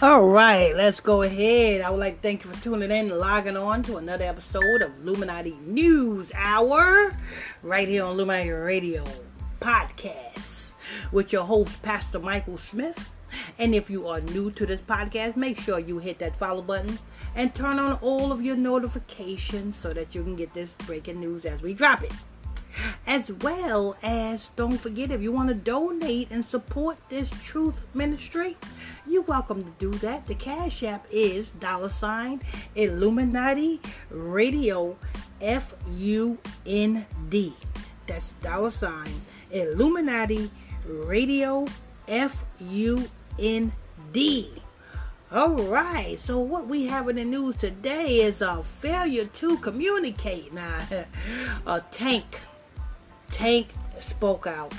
All right, let's go ahead. I would like to thank you for tuning in and logging on to another episode of Illuminati News Hour right here on Illuminati Radio Podcast with your host, Pastor Michael Smith. And if you are new to this podcast, make sure you hit that follow button and turn on all of your notifications so that you can get this breaking news as we drop it. As well as, don't forget, if you want to donate and support this truth ministry, you're welcome to do that. The Cash App is dollar sign Illuminati Radio F U N D. That's dollar sign Illuminati Radio F U N D. All right, so what we have in the news today is a failure to communicate. Now, a tank, tank spoke out,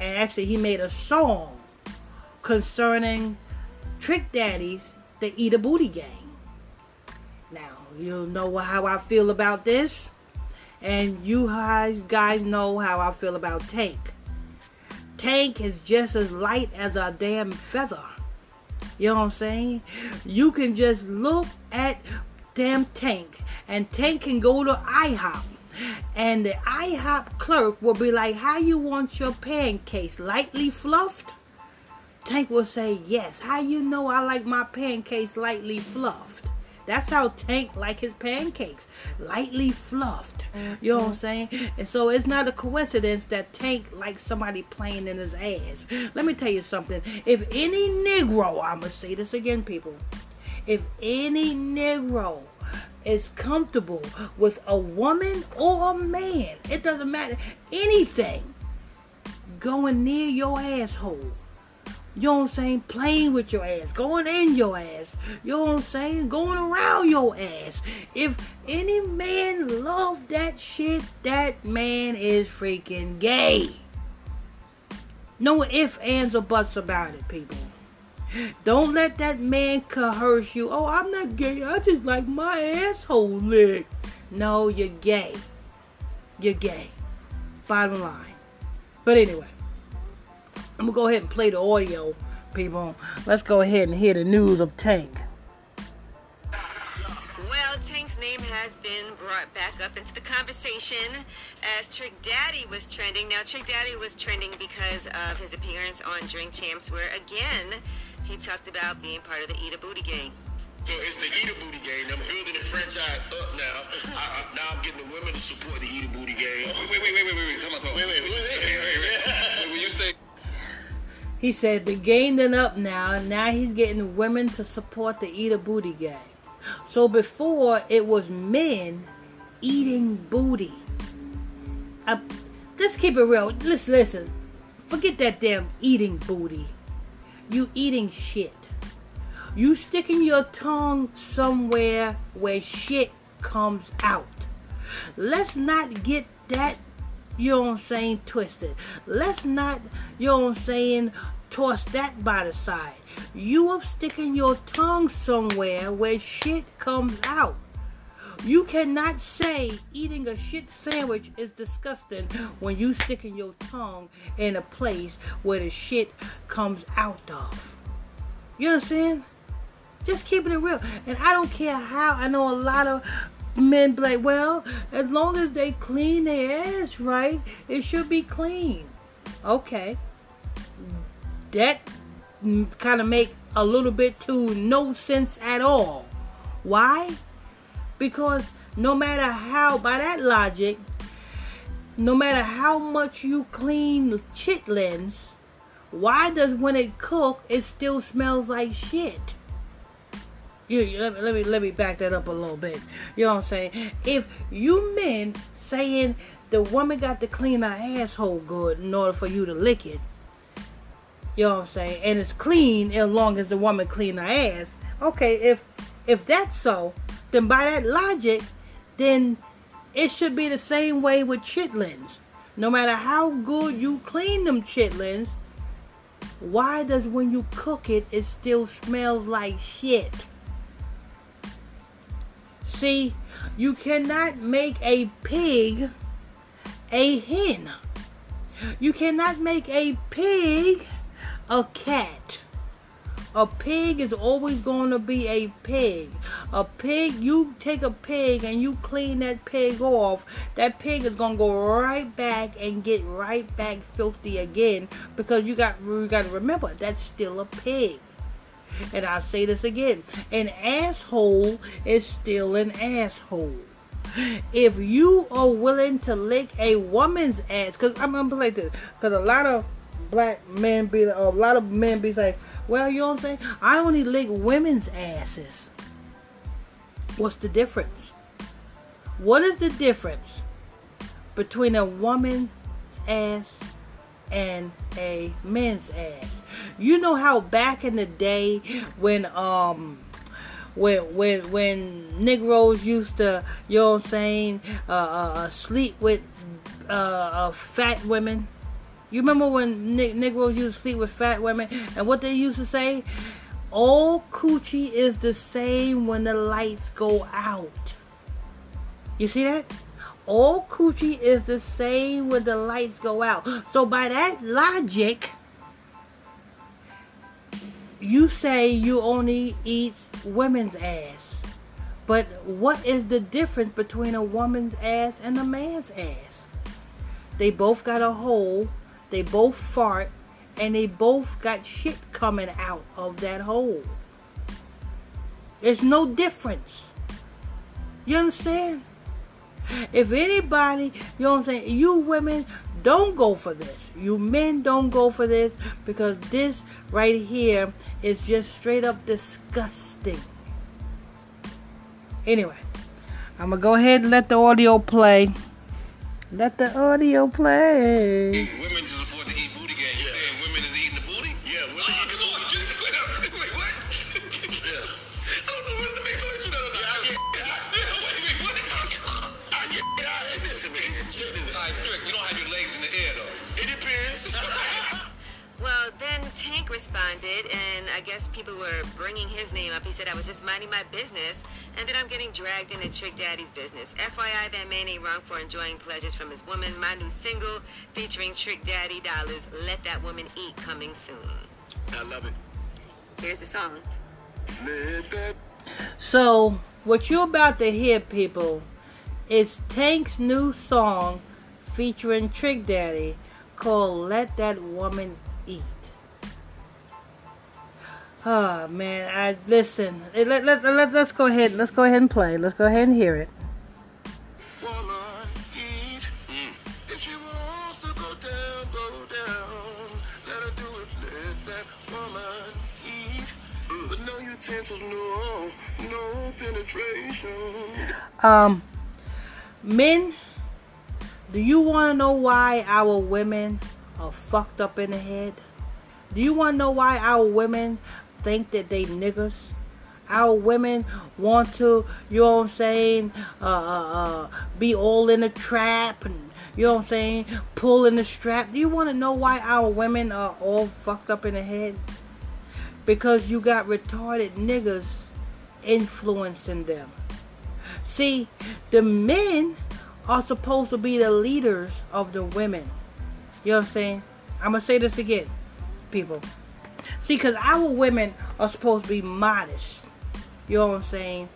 and actually he made a song concerning Trick Daddy's, the Eat a Booty Gang. Now, you know how I feel about this, and you guys know how I feel about Tank. Tank is just as light as a damn feather. You know what I'm saying? You can just look at damn Tank, and Tank can go to IHOP. And the IHOP clerk will be like, How you want your pancakes? Lightly fluffed? Tank will say, Yes. How you know I like my pancakes lightly fluffed? That's how Tank like his pancakes, lightly fluffed. You know what I'm saying? And so it's not a coincidence that Tank likes somebody playing in his ass. Let me tell you something. If any Negro, I'm gonna say this again, people. If any Negro is comfortable with a woman or a man, it doesn't matter anything, going near your asshole you know what I'm saying? Playing with your ass, going in your ass. You know what I'm saying? Going around your ass. If any man love that shit, that man is freaking gay. No ifs, ands, or buts about it, people. Don't let that man coerce you. Oh, I'm not gay. I just like my asshole licked. No, you're gay. You're gay. Bottom line. But anyway. I'm gonna go ahead and play the audio, people. Let's go ahead and hear the news of Tank. Well, Tank's name has been brought back up into the conversation as Trick Daddy was trending. Now, Trick Daddy was trending because of his appearance on Drink Champs, where again he talked about being part of the Eat a Booty gang. So it's the Eat a Booty gang. I'm building the franchise up now. I, I, now I'm getting the women to support the Eat a Booty gang. Wait, wait, wait, wait, wait, wait. Come on, come on. Wait, wait, wait, wait, wait, wait. He said the game done up now, and now he's getting women to support the Eat a Booty gang. So before it was men eating booty. Uh, let's keep it real. Listen, listen. Forget that damn eating booty. You eating shit. You sticking your tongue somewhere where shit comes out. Let's not get that you know what I'm saying, twisted. Let's not, you know what I'm saying, toss that by the side. You are sticking your tongue somewhere where shit comes out. You cannot say eating a shit sandwich is disgusting when you sticking your tongue in a place where the shit comes out of. You understand? Just keeping it real. And I don't care how I know a lot of men be like, well, as long as they clean their ass right, it should be clean. Okay. That kind of make a little bit too no sense at all. Why? Because no matter how, by that logic, no matter how much you clean the chitlins, why does when it cook it still smells like shit? You, let, me, let me let me back that up a little bit. You know what I'm saying? If you men saying the woman got to clean her asshole good in order for you to lick it, you know what I'm saying? And it's clean as long as the woman clean her ass. Okay, if if that's so, then by that logic, then it should be the same way with chitlins. No matter how good you clean them chitlins, why does when you cook it, it still smells like shit? See, you cannot make a pig a hen. You cannot make a pig a cat A pig is always going to be a pig. A pig, you take a pig and you clean that pig off, that pig is going to go right back and get right back filthy again because you got you got to remember that's still a pig. And I'll say this again. An asshole is still an asshole. If you are willing to lick a woman's ass, because I'm gonna like this, because a lot of black men be, a lot of men be like, well, you know what I'm saying? I only lick women's asses. What's the difference? What is the difference between a woman's ass and a man's ass? You know how back in the day when um when when when Negroes used to, you know what I'm saying, uh, uh, uh sleep with uh, uh, fat women. You remember when Negroes used to sleep with fat women, and what they used to say? All coochie is the same when the lights go out. You see that? All coochie is the same when the lights go out. So by that logic, you say you only eat women's ass. But what is the difference between a woman's ass and a man's ass? They both got a hole, they both fart, and they both got shit coming out of that hole. There's no difference. You understand? If anybody, you know what I'm saying, you women don't go for this. You men don't go for this because this right here is just straight up disgusting. Anyway, I'm gonna go ahead and let the audio play. Let the audio play. I guess people were bringing his name up. He said, I was just minding my business, and then I'm getting dragged into Trick Daddy's business. FYI, that man ain't wrong for enjoying pleasures from his woman. My new single featuring Trick Daddy Dollars, Let That Woman Eat, coming soon. I love it. Here's the song. So, what you're about to hear, people, is Tank's new song featuring Trick Daddy called Let That Woman Eat. Oh man, I listen. Let, let, let, let's go ahead. Let's go ahead and play. Let's go ahead and hear it. woman eat. If she wants to go down, go down. Let her do it. Let that woman eat. But no utensils, no, no penetration. Um, men, do you want to know why our women are fucked up in the head? Do you want to know why our women think that they niggas? Our women want to, you know what I'm saying, uh, uh, uh, be all in a trap and, you know what I'm saying, pulling the strap. Do you want to know why our women are all fucked up in the head? Because you got retarded niggas influencing them. See, the men are supposed to be the leaders of the women. You know what I'm saying? I'm going to say this again, people. See, because our women are supposed to be modest. You know what I'm saying?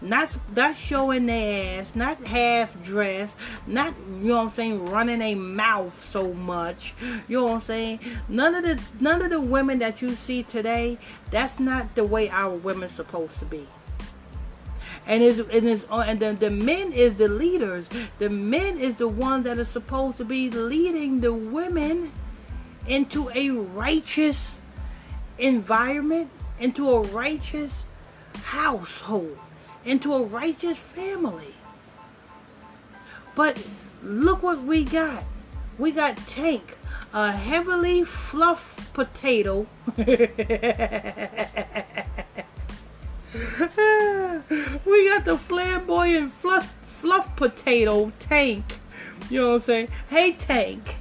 Not, not showing their ass, not half dressed, not, you know what I'm saying, running a mouth so much. You know what I'm saying? None of the none of the women that you see today, that's not the way our women supposed to be and is and is uh, and the, the men is the leaders the men is the ones that are supposed to be leading the women into a righteous environment into a righteous household into a righteous family but look what we got we got tank a heavily fluffed potato we got the flamboyant fluff, fluff potato tank. You know what I'm saying? Hey tank.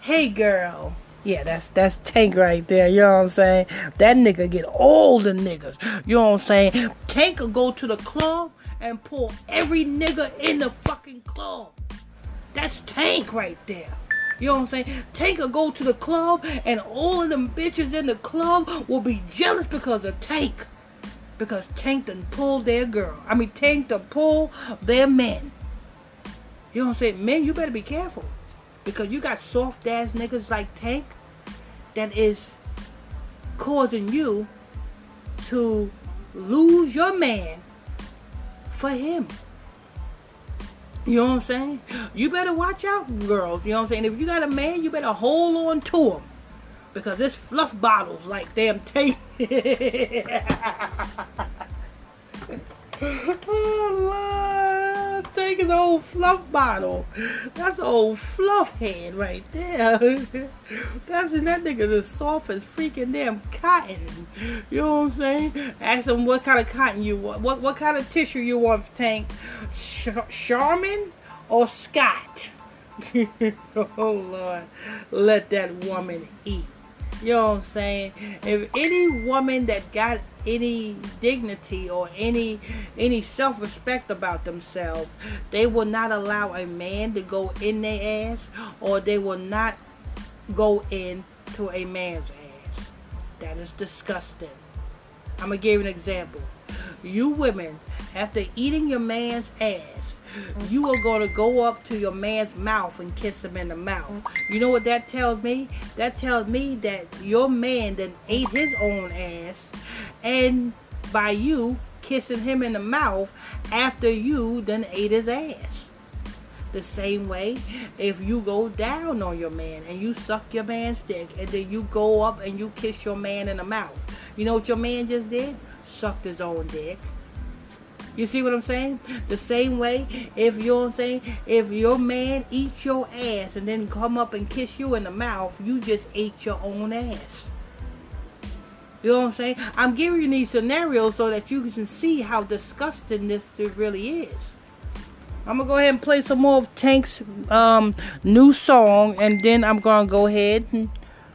Hey girl. Yeah, that's that's tank right there. You know what I'm saying? That nigga get all the niggas. You know what I'm saying? Tank will go to the club and pull every nigga in the fucking club. That's tank right there. You know what I'm saying? Tank will go to the club and all of them bitches in the club will be jealous because of Tank. Because Tank done pulled their girl. I mean Tank done pull their men. You know what I'm saying? Men, you better be careful. Because you got soft ass niggas like Tank that is causing you to lose your man for him. You know what I'm saying? You better watch out, girls. You know what I'm saying? If you got a man, you better hold on to him. Because this fluff bottles like damn tape. oh, Lord. An old fluff bottle. That's old fluff head right there. That's that nigga's as soft as freaking damn cotton. You know what I'm saying? Ask him what kind of cotton you want. What what kind of tissue you want, Tank? Sh- Charmin or Scott? oh Lord, let that woman eat. You know what I'm saying? If any woman that got any dignity or any any self-respect about themselves, they will not allow a man to go in their ass or they will not go into a man's ass. That is disgusting. I'm gonna give you an example. You women, after eating your man's ass, you are going to go up to your man's mouth and kiss him in the mouth. You know what that tells me? That tells me that your man then ate his own ass and by you kissing him in the mouth after you then ate his ass. The same way, if you go down on your man and you suck your man's dick and then you go up and you kiss your man in the mouth, you know what your man just did? Sucked his own dick. You see what I'm saying? The same way, if you know what I'm saying, if your man eats your ass and then come up and kiss you in the mouth, you just ate your own ass. You know what I'm saying? I'm giving you these scenarios so that you can see how disgusting this really is. I'm gonna go ahead and play some more of Tank's um, new song, and then I'm gonna go ahead and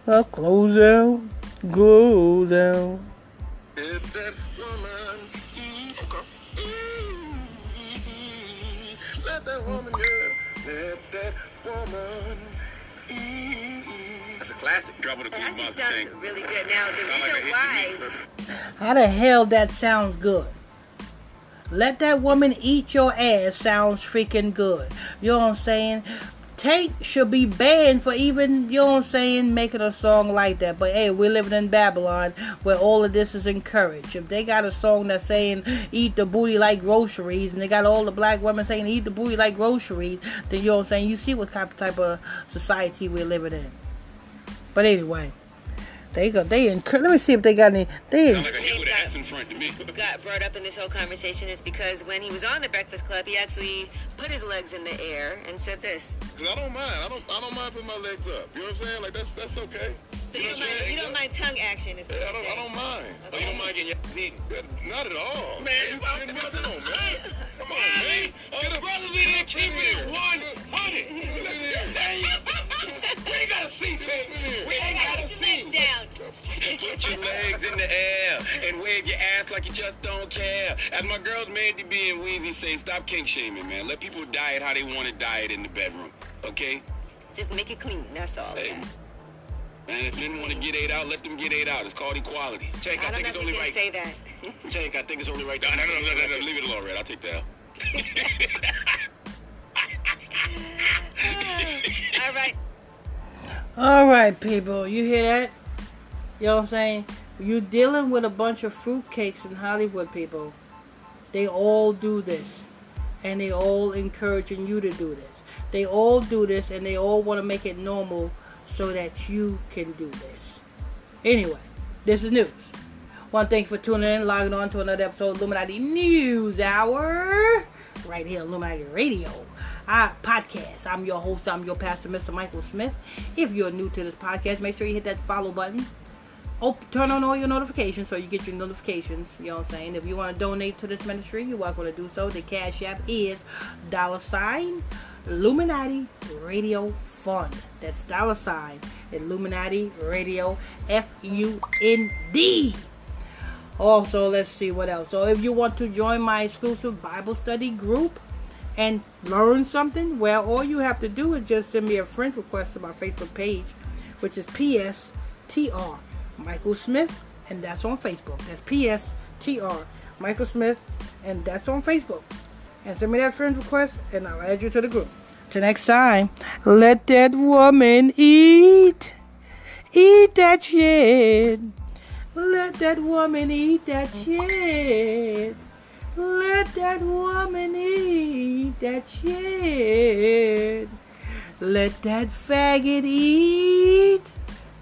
uh, close out, go down. Mm-hmm. Let that woman go. Let that woman That's a classic. Drop with a That mouth sounds tank. really good. Now, the Sound like reason hit why. How the hell that sounds good? Let that woman eat your ass sounds freaking good. You know what I'm saying? Tank should be banned for even, you know what I'm saying, making a song like that. But hey, we're living in Babylon where all of this is encouraged. If they got a song that's saying eat the booty like groceries and they got all the black women saying eat the booty like groceries, then you know what I'm saying, you see what type of society we're living in. But anyway, they go they encourage let me see if they got any they Sound like a hit with an F in front to me. got brought up in this whole conversation is because when he was on the Breakfast Club, he actually put his legs in the air and said this. Cause I don't mind. I don't. I don't mind putting my legs up. You know what I'm saying? Like that's that's okay. So you know don't mind, you don't mind tongue action, is what Yeah, I don't. I don't mind. Oh, you don't mind getting your feet? Not at all. Man, you come on, man. Come on, man. Get a brothers in here, keep it one hundred. We ain't got a seat, Tank. We ain't got a Put your seat. legs down. Put your legs in the air and wave your ass like you just don't care. As my girls Mandy B and Weezy say, stop kink shaming, man. Let people diet how they want to diet in the bedroom. Okay? Just make it clean. That's all. Hey. And if they didn't want to get ate out, let them get ate out. It's called equality. Tank, I, I don't think know it's only you can right. say that. Tank, I think it's only right. No, no, no, no, no, no. Leave it alone, Red. I'll take that out. all right. All right, people, you hear that? You know what I'm saying? You're dealing with a bunch of fruitcakes in Hollywood, people. They all do this, and they all encouraging you to do this. They all do this, and they all want to make it normal so that you can do this. Anyway, this is news. To thank you for tuning in, logging on to another episode of Illuminati News Hour, right here Illuminati Radio. Podcast. I'm your host. I'm your pastor, Mr. Michael Smith. If you're new to this podcast, make sure you hit that follow button. Oh, turn on all your notifications so you get your notifications. You know what I'm saying? If you want to donate to this ministry, you're welcome to do so. The cash app is dollar sign Illuminati Radio Fund. That's dollar sign Illuminati Radio F U N D. Also, let's see what else. So, if you want to join my exclusive Bible study group and learn something, well, all you have to do is just send me a friend request to my Facebook page, which is PSTR Michael Smith, and that's on Facebook. That's PSTR Michael Smith, and that's on Facebook. And send me that friend request, and I'll add you to the group. Till next time, let that woman eat. Eat that shit. Let that woman eat that shit. Let that woman eat that shit. Let that faggot eat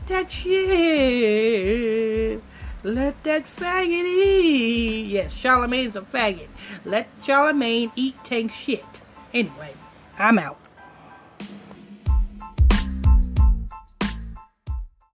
that shit. Let that faggot eat. Yes, Charlamagne's a faggot. Let Charlemagne eat tank shit. Anyway, I'm out.